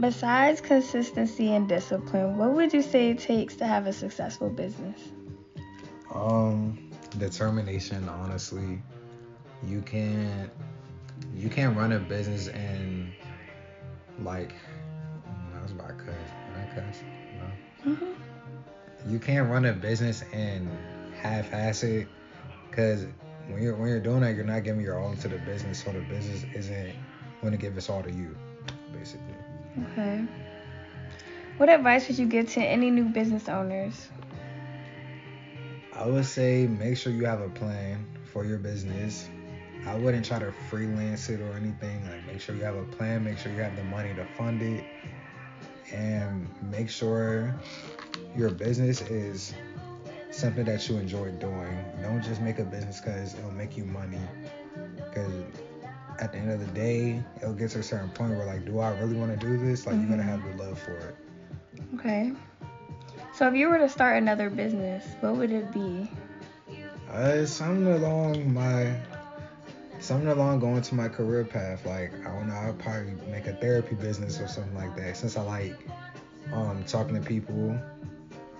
Besides consistency and discipline, what would you say it takes to have a successful business? Um, determination. Honestly, you can't you can't run a business and like I was about to cuss. I cuss? No. Mm-hmm. You can't run a business and half-ass it, cause when you're when you're doing that, you're not giving your all to the business, so the business isn't going to give its all to you, basically. Okay. What advice would you give to any new business owners? I would say make sure you have a plan for your business. I wouldn't try to freelance it or anything. Like make sure you have a plan, make sure you have the money to fund it, and make sure your business is something that you enjoy doing. Don't just make a business because it'll make you money. Because at the end of the day, it'll get to a certain point where like, do I really want to do this? Like, you gotta have the love for it. Okay. So if you were to start another business, what would it be? Uh, something along my, something along going to my career path. Like, I don't know, I'll probably make a therapy business or something like that. Since I like, um, talking to people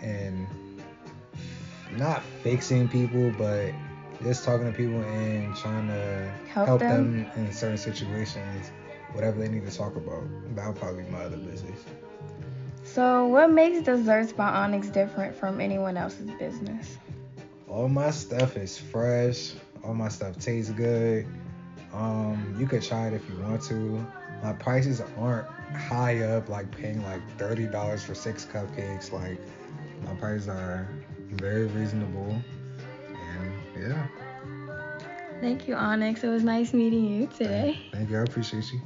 and not fixing people, but just talking to people and trying to Help help, them? them. in certain situations, whatever they need to talk about. That'll probably be my other business. So what makes Desserts by Onyx different from anyone else's business? All my stuff is fresh. All my stuff tastes good. Um, you could try it if you want to. My prices aren't high up, like paying like thirty dollars for six cupcakes. Like my prices are very reasonable. Yeah, Thank you, Onyx. It was nice meeting you today. thank you. I appreciate you.